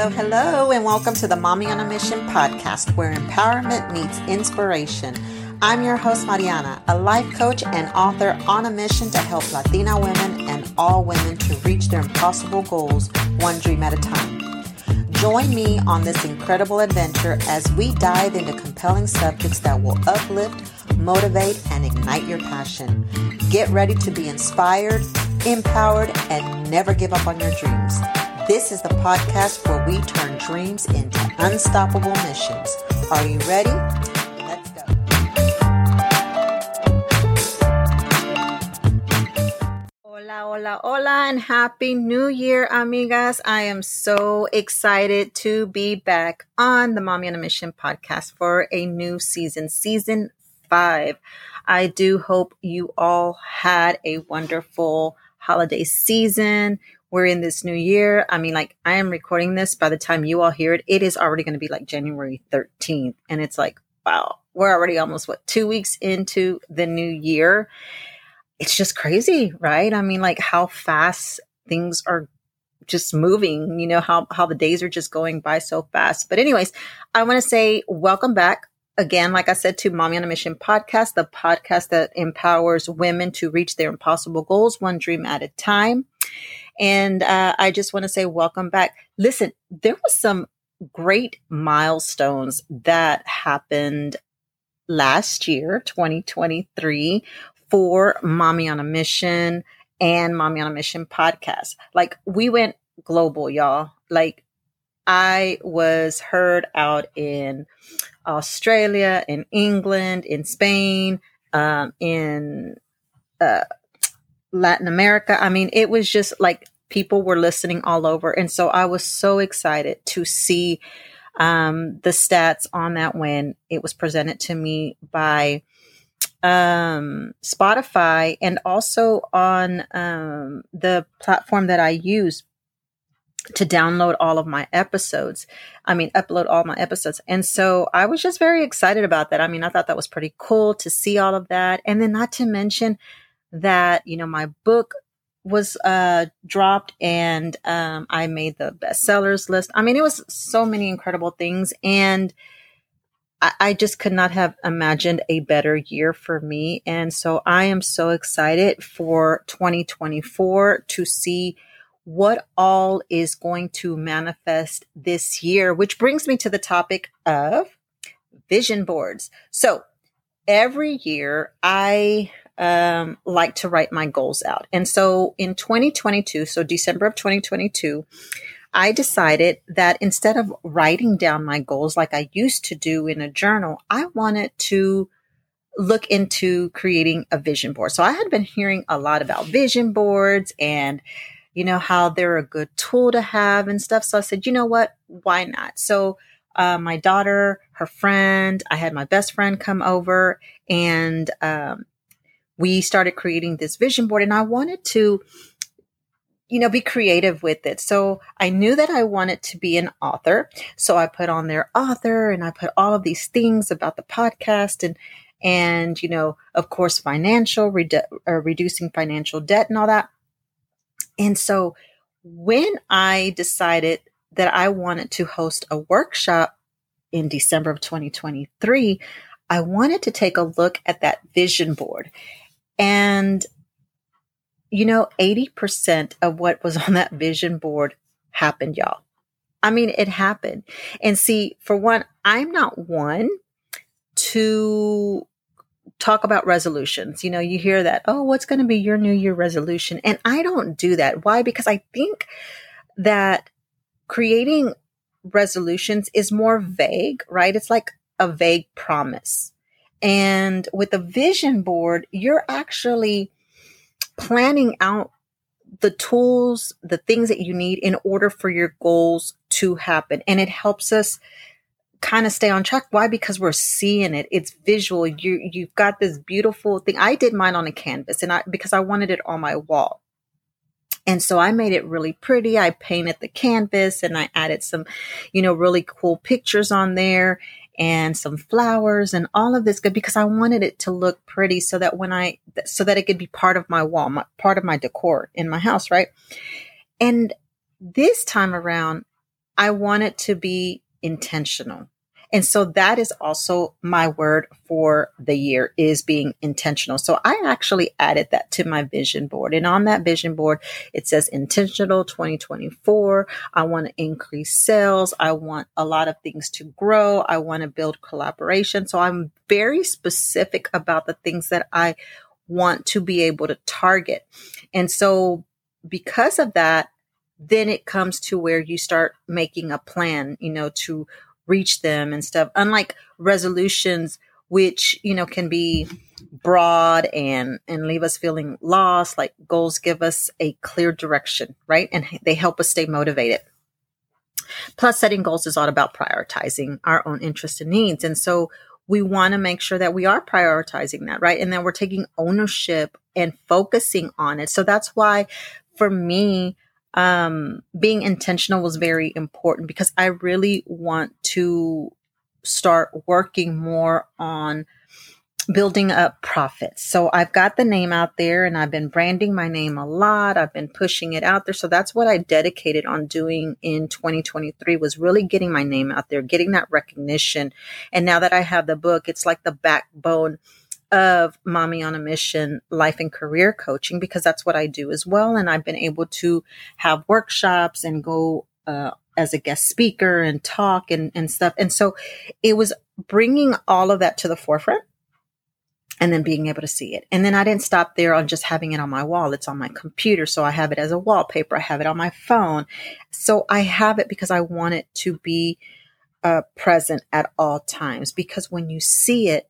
Hello, hello, and welcome to the Mami on a Mission podcast, where empowerment meets inspiration. I'm your host, Mariana, a life coach and author on a mission to help Latina women and all women to reach their impossible goals one dream at a time. Join me on this incredible adventure as we dive into compelling subjects that will uplift, motivate, and ignite your passion. Get ready to be inspired, empowered, and never give up on your dreams. This is the podcast where we turn dreams into unstoppable missions. Are you ready? Let's go. Hola, hola, hola, and happy new year, amigas. I am so excited to be back on the Mami on a Mission podcast for a new season, season five. I do hope you all had a wonderful holiday season we're in this new year. I mean, like I am recording this by the time you all hear it, it is already going to be like January 13th. And it's like, wow, we're already almost what two weeks into the new year. It's just crazy, right? I mean, like how fast things are just moving, you know, how, how the days are just going by so fast. But anyways, I want to say welcome back again, like I said, to Mami on a Mission podcast, the podcast that empowers women to reach their impossible goals one dream at a time. And uh, I just want to say, welcome back. Listen, there was some great milestones that happened last year, 2023, for Mami on a Mission and Mami on a Mission podcast. Like, we went global, y'all. Like, I was heard out in Australia, in England, in Spain, um, in uh, Latin America. I mean, it was just like people were listening all over. And so I was so excited to see um, the stats on that when it was presented to me by um, Spotify and also on um, the platform that I use to download all of my episodes. I mean, upload all my episodes. And so I was just very excited about that. I mean, I thought that was pretty cool to see all of that. And then not to mention that, you know, my book was uh dropped and um I made the bestsellers list. I mean, it was so many incredible things and I, I just could not have imagined a better year for me. And so I am so excited for 2024 to see what all is going to manifest this year, which brings me to the topic of vision boards. So every year I um, like to write my goals out. And so in 2022, so December of 2022, I decided that instead of writing down my goals like I used to do in a journal, I wanted to look into creating a vision board. So I had been hearing a lot about vision boards and you know how they're a good tool to have and stuff. So I said, you know what? Why not? So uh, my daughter, her friend, I had my best friend come over and um, we started creating this vision board and I wanted to, you know, be creative with it. So I knew that I wanted to be an author. So I put on their author and I put all of these things about the podcast and, and, you know, of course, financial, redu- uh, reducing financial debt and all that. And so when I decided that I wanted to host a workshop in December of 2023, I wanted to take a look at that vision board and, you know, 80% of what was on that vision board happened, y'all. I mean, it happened. And see, for one, I'm not one to talk about resolutions. You know, you hear that, oh, what's going to be your new year resolution? And I don't do that. Why? Because I think that creating resolutions is more vague, right? It's like a vague promise. And with a vision board, you're actually planning out the tools, the things that you need in order for your goals to happen. And it helps us kind of stay on track. Why? Because we're seeing it. It's visual. You, you've got this beautiful thing. I did mine on a canvas and I, because I wanted it on my wall. And so I made it really pretty. I painted the canvas and I added some, you know, really cool pictures on there and some flowers and all of this good because I wanted it to look pretty so that when I, so that it could be part of my wall, my, part of my decor in my house, right? And this time around, I want it to be intentional. And so that is also my word for the year is being intentional. So I actually added that to my vision board. And on that vision board, it says intentional 2024. I want to increase sales. I want a lot of things to grow. I want to build collaboration. So I'm very specific about the things that I want to be able to target. And so because of that, then it comes to where you start making a plan, you know, to reach them and stuff. Unlike resolutions, which, you know, can be broad and, and leave us feeling lost, like goals give us a clear direction, right? And they help us stay motivated. Plus, setting goals is all about prioritizing our own interests and needs. And so we want to make sure that we are prioritizing that, right? And then we're taking ownership and focusing on it. So that's why for me, um, being intentional was very important because I really want to start working more on building up profits. So I've got the name out there and I've been branding my name a lot. I've been pushing it out there. So that's what I dedicated on doing in 2023 was really getting my name out there, getting that recognition. And now that I have the book, it's like the backbone of Mami on a Mission life and career coaching because that's what I do as well. And I've been able to have workshops and go uh, as a guest speaker and talk and, and stuff. And so it was bringing all of that to the forefront and then being able to see it. And then I didn't stop there on just having it on my wall. It's on my computer. So I have it as a wallpaper. I have it on my phone. So I have it because I want it to be uh, present at all times because when you see it,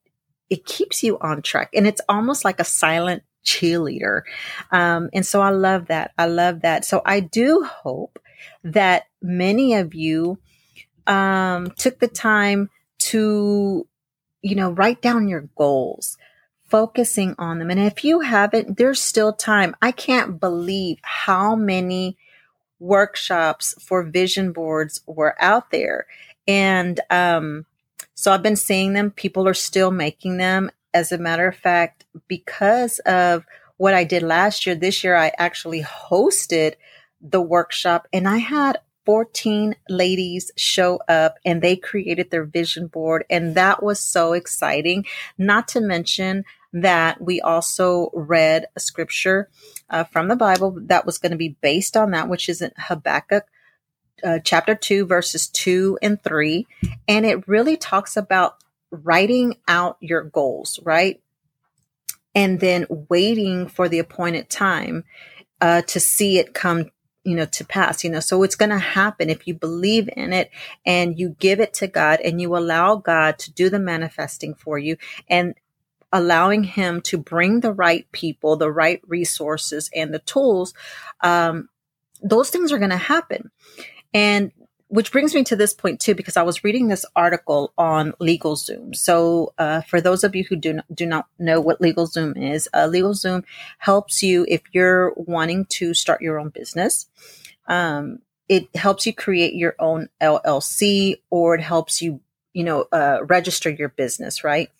it keeps you on track and it's almost like a silent cheerleader. Um, and so I love that. I love that. So I do hope that many of you um, took the time to, you know, write down your goals, focusing on them. And if you haven't, there's still time. I can't believe how many workshops for vision boards were out there. And, um, so I've been seeing them. People are still making them. As a matter of fact, because of what I did last year, this year I actually hosted the workshop and I had 14 ladies show up and they created their vision board. And that was so exciting. Not to mention that we also read a scripture uh, from the Bible that was going to be based on that, which is in Habakkuk uh, chapter 2, verses 2 and 3. And it really talks about writing out your goals, right? And then waiting for the appointed time uh, to see it come you know to pass you know so it's going to happen if you believe in it and you give it to god and you allow god to do the manifesting for you and allowing him to bring the right people the right resources and the tools um, those things are going to happen and which brings me to this point too, because I was reading this article on LegalZoom. So, uh, for those of you who do not, do not know what LegalZoom is, uh, LegalZoom helps you if you're wanting to start your own business. Um, it helps you create your own LLC, or it helps you, you know, uh, register your business, right?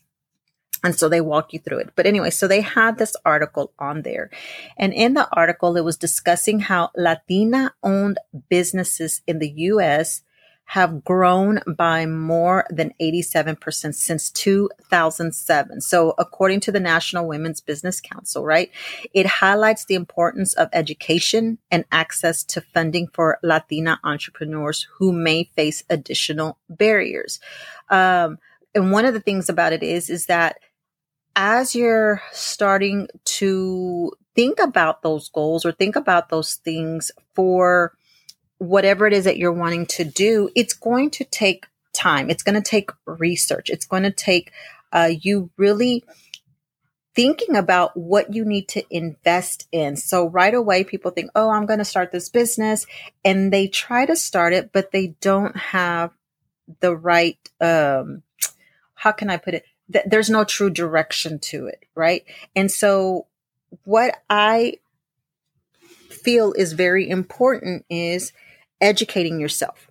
And so they walk you through it. But anyway, so they had this article on there. And in the article, it was discussing how Latina owned businesses in the US have grown by more than 87% since 2007. So according to the National Women's Business Council, right? It highlights the importance of education and access to funding for Latina entrepreneurs who may face additional barriers. Um, and one of the things about it is, is that as you're starting to think about those goals or think about those things for whatever it is that you're wanting to do, it's going to take time. It's going to take research. It's going to take uh, you really thinking about what you need to invest in. So right away, people think, oh, I'm going to start this business. And they try to start it, but they don't have the right, um, how can I put it? Th- there's no true direction to it, right? And so what I feel is very important is educating yourself,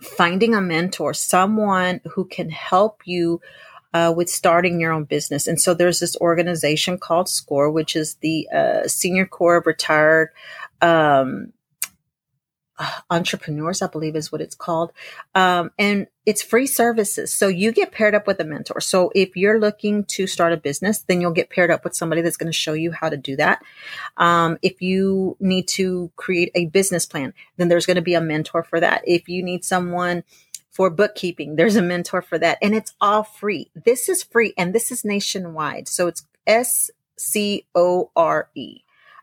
finding a mentor, someone who can help you uh, with starting your own business. And so there's this organization called SCORE, which is the uh, Senior Corps of Retired um, entrepreneurs, I believe is what it's called. Um, and it's free services. So you get paired up with a mentor. So if you're looking to start a business, then you'll get paired up with somebody that's going to show you how to do that. Um, if you need to create a business plan, then there's going to be a mentor for that. If you need someone for bookkeeping, there's a mentor for that. And it's all free. This is free and this is nationwide. So it's S C O R E,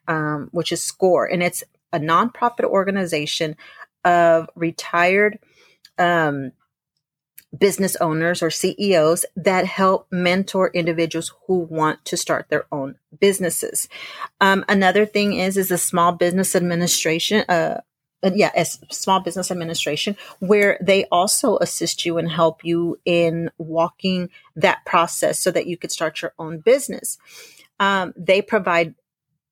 um, which is SCORE. And it's a nonprofit organization of retired um, business owners or CEOs that help mentor individuals who want to start their own businesses. Um, another thing is is a small business administration. Uh, uh yeah, as small business administration, where they also assist you and help you in walking that process so that you could start your own business. Um, they provide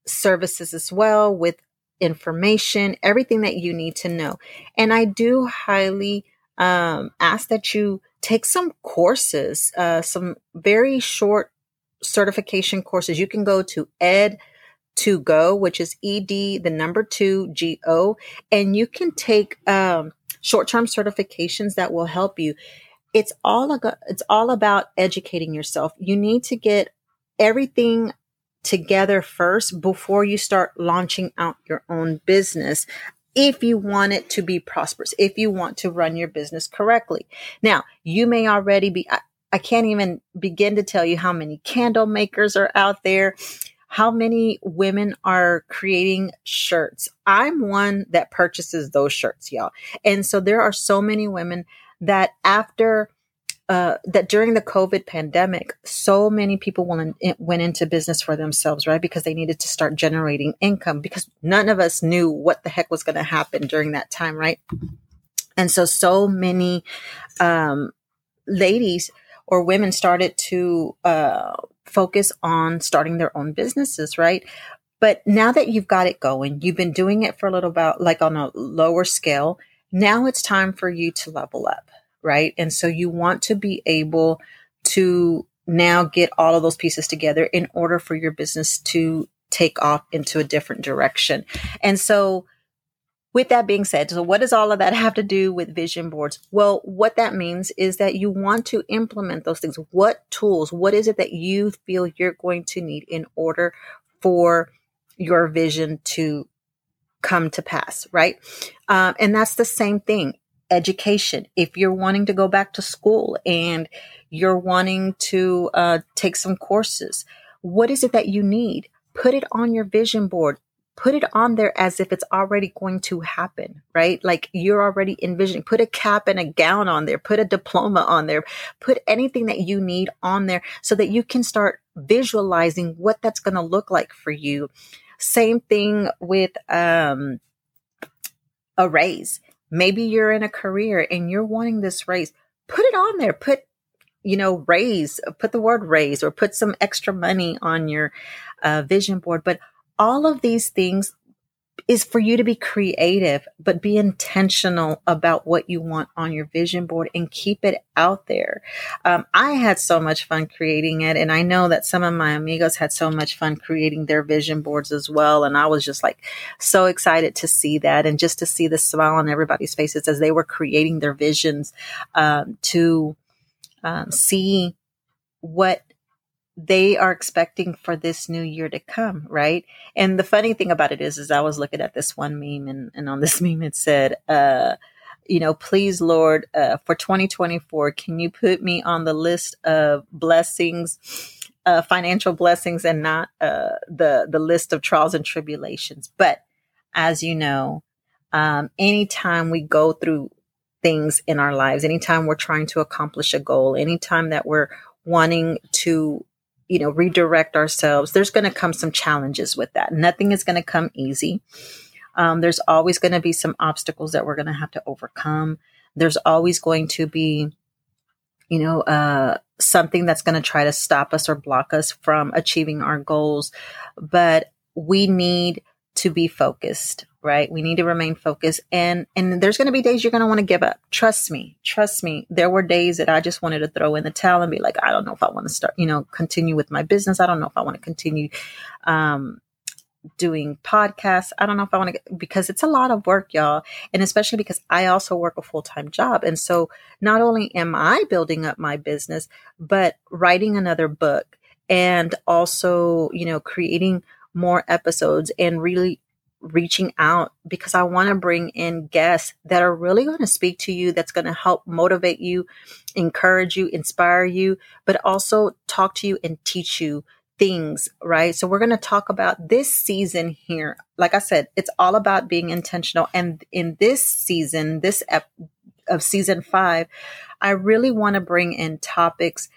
services as well with information, everything that you need to know. And I do highly um, ask that you take some courses, uh, some very short certification courses. You can go to Ed to go, which is ed the number two g o, and you can take um, short term certifications that will help you. It's all ag- it's all about educating yourself. You need to get everything together first before you start launching out your own business if you want it to be prosperous, if you want to run your business correctly. Now, you may already be, I, I, can't even begin to tell you how many candle makers are out there, how many women are creating shirts. I'm one that purchases those shirts, y'all. And so there are so many women that after uh, that during the COVID pandemic, so many people went, in, went into business for themselves, right? Because they needed to start generating income because none of us knew what the heck was going to happen during that time, right? And so, so many um, ladies or women started to uh, focus on starting their own businesses, right? But now that you've got it going, you've been doing it for a little about like on a lower scale. Now it's time for you to level up right? And so you want to be able to now get all of those pieces together in order for your business to take off into a different direction. And so with that being said, so what does all of that have to do with vision boards? Well, what that means is that you want to implement those things. What tools, what is it that you feel you're going to need in order for your vision to come to pass, right? Um, and that's the same thing education. If you're wanting to go back to school and you're wanting to uh, take some courses, what is it that you need? Put it on your vision board. Put it on there as if it's already going to happen, right? Like you're already envisioning. Put a cap and a gown on there. Put a diploma on there. Put anything that you need on there so that you can start visualizing what that's going to look like for you. Same thing with um, a raise Maybe you're in a career and you're wanting this raise. Put it on there. Put, you know, raise, put the word raise or put some extra money on your uh, vision board. But all of these things is for you to be creative, but be intentional about what you want on your vision board and keep it out there. Um, I had so much fun creating it. And I know that some of my amigos had so much fun creating their vision boards as well. And I was just like so excited to see that and just to see the smile on everybody's faces as they were creating their visions um, to um, see what they are expecting for this new year to come, right? And the funny thing about it is, is I was looking at this one meme and, and on this meme it said, uh, you know, please, Lord, uh, for 2024, can you put me on the list of blessings, uh, financial blessings and not, uh, the, the list of trials and tribulations. But as you know, um, anytime we go through things in our lives, anytime we're trying to accomplish a goal, anytime that we're wanting to you know, redirect ourselves, there's going to come some challenges with that. Nothing is going to come easy. Um, there's always going to be some obstacles that we're going to have to overcome. There's always going to be, you know, uh, something that's going to try to stop us or block us from achieving our goals. But we need to be focused right? We need to remain focused and and there's going to be days you're going to want to give up. Trust me. Trust me. There were days that I just wanted to throw in the towel and be like, I don't know if I want to start, you know, continue with my business. I don't know if I want to continue um doing podcasts. I don't know if I want to because it's a lot of work, y'all. And especially because I also work a full time job. And so not only am I building up my business, but writing another book and also, you know, creating more episodes and really reaching out because I want to bring in guests that are really going to speak to you, that's going to help motivate you, encourage you, inspire you, but also talk to you and teach you things, right? So we're going to talk about this season here. Like I said, it's all about being intentional. And in this season, this ep- of season five, I really want to bring in topics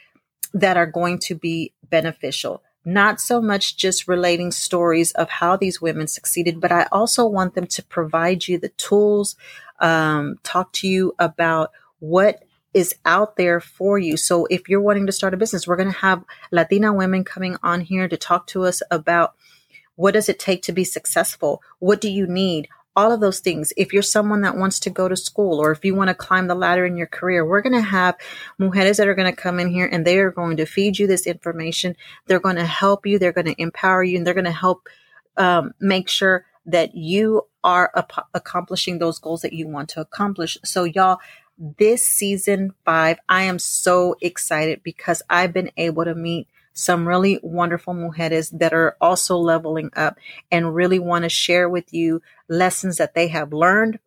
that are going to be beneficial. Not so much just relating stories of how these women succeeded, but I also want them to provide you the tools, um, talk to you about what is out there for you. So if you're wanting to start a business, we're going to have Latina women coming on here to talk to us about what does it take to be successful? What do you need? All of those things. If you're someone that wants to go to school or if you want to climb the ladder in your career, we're going to have mujeres that are going to come in here and they are going to feed you this information. They're going to help you. They're going to empower you and they're going to help um, make sure that you are ap- accomplishing those goals that you want to accomplish. So y'all, this season five, I am so excited because I've been able to meet some really wonderful mujeres that are also leveling up and really want to share with you lessons that they have learned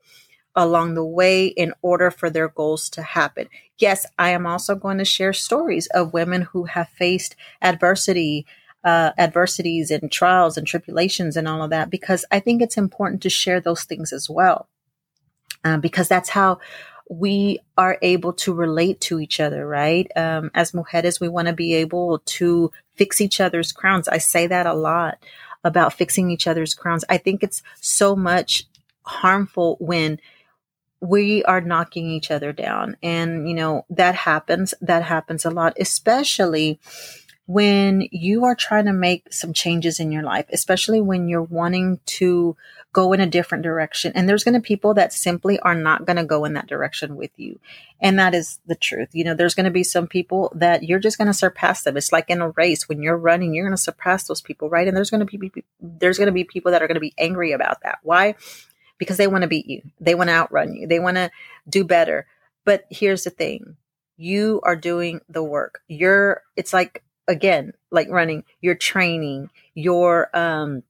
along the way in order for their goals to happen. Yes, I am also going to share stories of women who have faced adversity, uh, adversities and trials and tribulations and all of that, because I think it's important to share those things as well. Uh, because that's how we are able to relate to each other, right? Um, as mujeres, we want to be able to fix each other's crowns. I say that a lot about fixing each other's crowns. I think it's so much harmful when we are knocking each other down. And, you know, that happens. That happens a lot, especially when you are trying to make some changes in your life, especially when you're wanting to go in a different direction. And there's going to be people that simply are not going to go in that direction with you. And that is the truth. You know, there's going to be some people that you're just going to surpass them. It's like in a race when you're running, you're going to surpass those people, right? And there's going to be there's going to be people that are going to be angry about that. Why? Because they want to beat you. They want to outrun you. They want to do better. But here's the thing. You are doing the work. You're it's like again, like running, you're training, you're um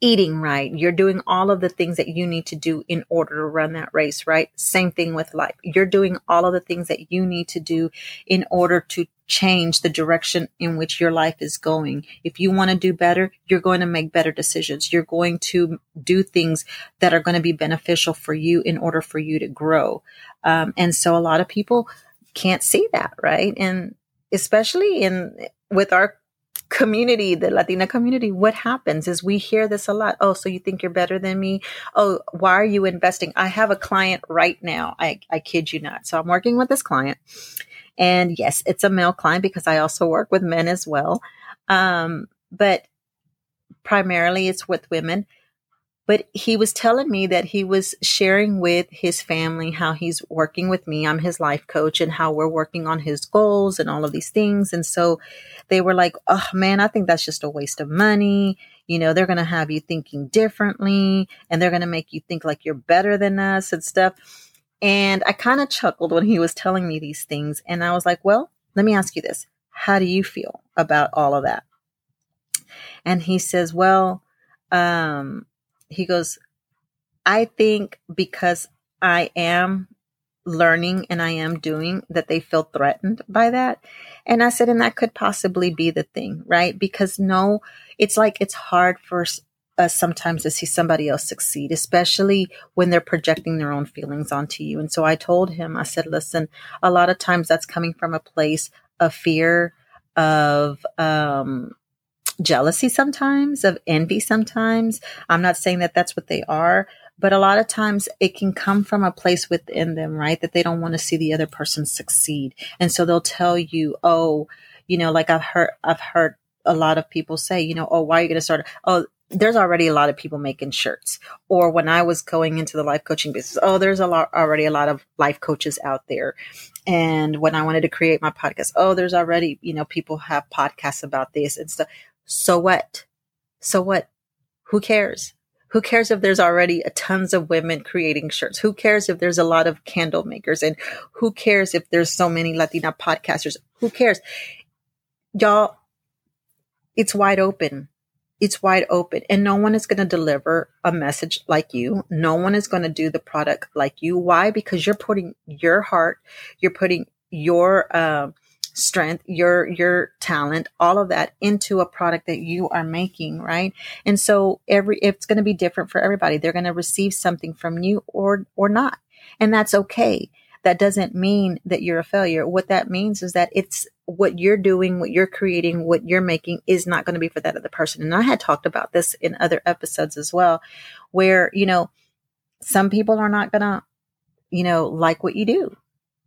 eating right. You're doing all of the things that you need to do in order to run that race, right? Same thing with life. You're doing all of the things that you need to do in order to change the direction in which your life is going. If you want to do better, you're going to make better decisions. You're going to do things that are going to be beneficial for you in order for you to grow. Um, and so a lot of people can't see that, right? And especially in with our community, the Latina community, what happens is we hear this a lot. Oh, so you think you're better than me? Oh, why are you investing? I have a client right now. I, I kid you not. So I'm working with this client. And yes, it's a male client because I also work with men as well. Um, but primarily it's with women. But he was telling me that he was sharing with his family how he's working with me. I'm his life coach and how we're working on his goals and all of these things. And so they were like, oh man, I think that's just a waste of money. You know, they're going to have you thinking differently and they're going to make you think like you're better than us and stuff. And I kind of chuckled when he was telling me these things. And I was like, well, let me ask you this. How do you feel about all of that? And he says, well, um, he goes, I think because I am learning and I am doing that they feel threatened by that. And I said, and that could possibly be the thing, right? Because no, it's like it's hard for us sometimes to see somebody else succeed, especially when they're projecting their own feelings onto you. And so I told him, I said, listen, a lot of times that's coming from a place of fear, of um, jealousy sometimes, of envy sometimes. I'm not saying that that's what they are, but a lot of times it can come from a place within them, right? That they don't want to see the other person succeed. And so they'll tell you, oh, you know, like I've heard, I've heard a lot of people say, you know, oh, why are you going to start? Oh, there's already a lot of people making shirts. Or when I was going into the life coaching business, oh, there's a lot already a lot of life coaches out there. And when I wanted to create my podcast, oh, there's already, you know, people have podcasts about this and stuff. So what? So what? Who cares? Who cares if there's already tons of women creating shirts? Who cares if there's a lot of candle makers? And who cares if there's so many Latina podcasters? Who cares? Y'all, it's wide open. It's wide open and no one is going to deliver a message like you. No one is going to do the product like you. Why? Because you're putting your heart, you're putting your, uh, strength, your your talent, all of that into a product that you are making, right? And so every it's going to be different for everybody. They're going to receive something from you or or not. And that's okay. That doesn't mean that you're a failure. What that means is that it's what you're doing, what you're creating, what you're making is not going to be for that other person. And I had talked about this in other episodes as well, where, you know, some people are not going to, you know, like what you do.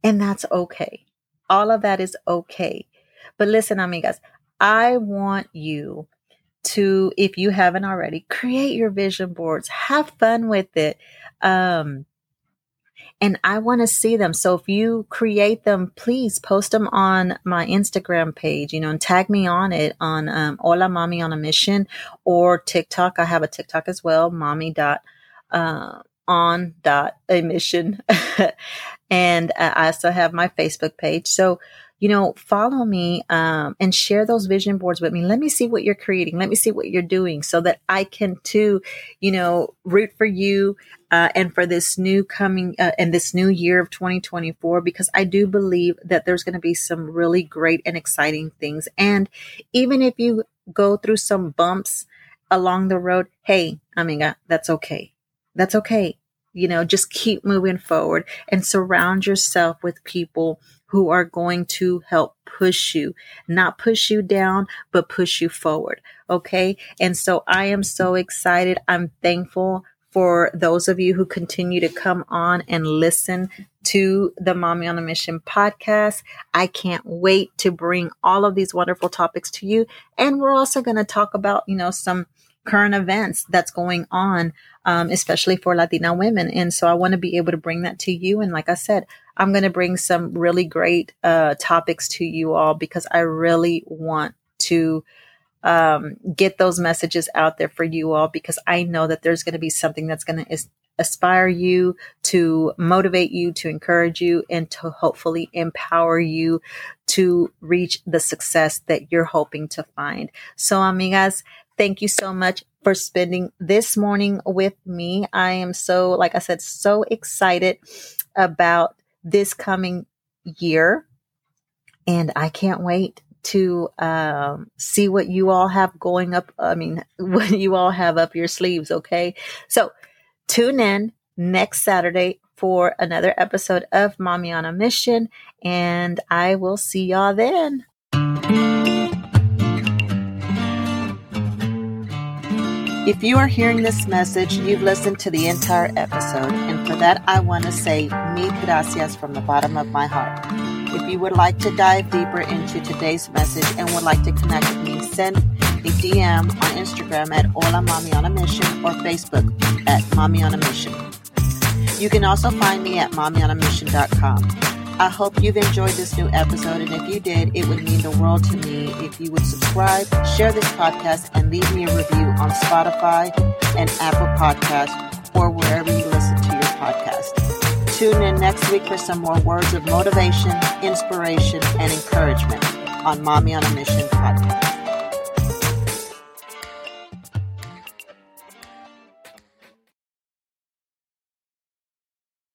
And that's okay. All of that is okay. But listen, amigas, I want you to, if you haven't already, create your vision boards, have fun with it. Um, and I want to see them. So if you create them, please post them on my Instagram page, you know, and tag me on it on um, Hola Mami on a Mission or TikTok. I have a TikTok as well, mommy dot uh, on dot a mission. and I also have my Facebook page. So, you know, follow me um, and share those vision boards with me. Let me see what you're creating. Let me see what you're doing so that I can too, you know, root for you uh, and for this new coming uh, and this new year of 2024 because I do believe that there's going to be some really great and exciting things. And even if you go through some bumps along the road, hey, amiga, that's okay. That's okay you know, just keep moving forward and surround yourself with people who are going to help push you, not push you down, but push you forward. Okay. And so I am so excited. I'm thankful for those of you who continue to come on and listen to the Mami on a Mission podcast. I can't wait to bring all of these wonderful topics to you. And we're also going to talk about, you know, some current events that's going on, um, especially for Latina women. And so I want to be able to bring that to you. And like I said, I'm going to bring some really great uh, topics to you all because I really want to um, get those messages out there for you all because I know that there's going to be something that's going to aspire you, to motivate you, to encourage you, and to hopefully empower you to reach the success that you're hoping to find. So, amigas, Thank you so much for spending this morning with me. I am so, like I said, so excited about this coming year. And I can't wait to um, see what you all have going up. I mean, what you all have up your sleeves. Okay. So tune in next Saturday for another episode of Mami on a Mission. And I will see y'all then. If you are hearing this message, you've listened to the entire episode, and for that, I want to say mil gracias from the bottom of my heart. If you would like to dive deeper into today's message and would like to connect with me, send a DM on Instagram at Hola Mami on a Mission or Facebook at Mami on a Mission. You can also find me at mamionamission.com. I hope you've enjoyed this new episode, and if you did, it would mean the world to me if you would subscribe, share this podcast, and leave me a review on Spotify and Apple Podcasts or wherever you listen to your podcast. Tune in next week for some more words of motivation, inspiration, and encouragement on Mami on a Mission podcast.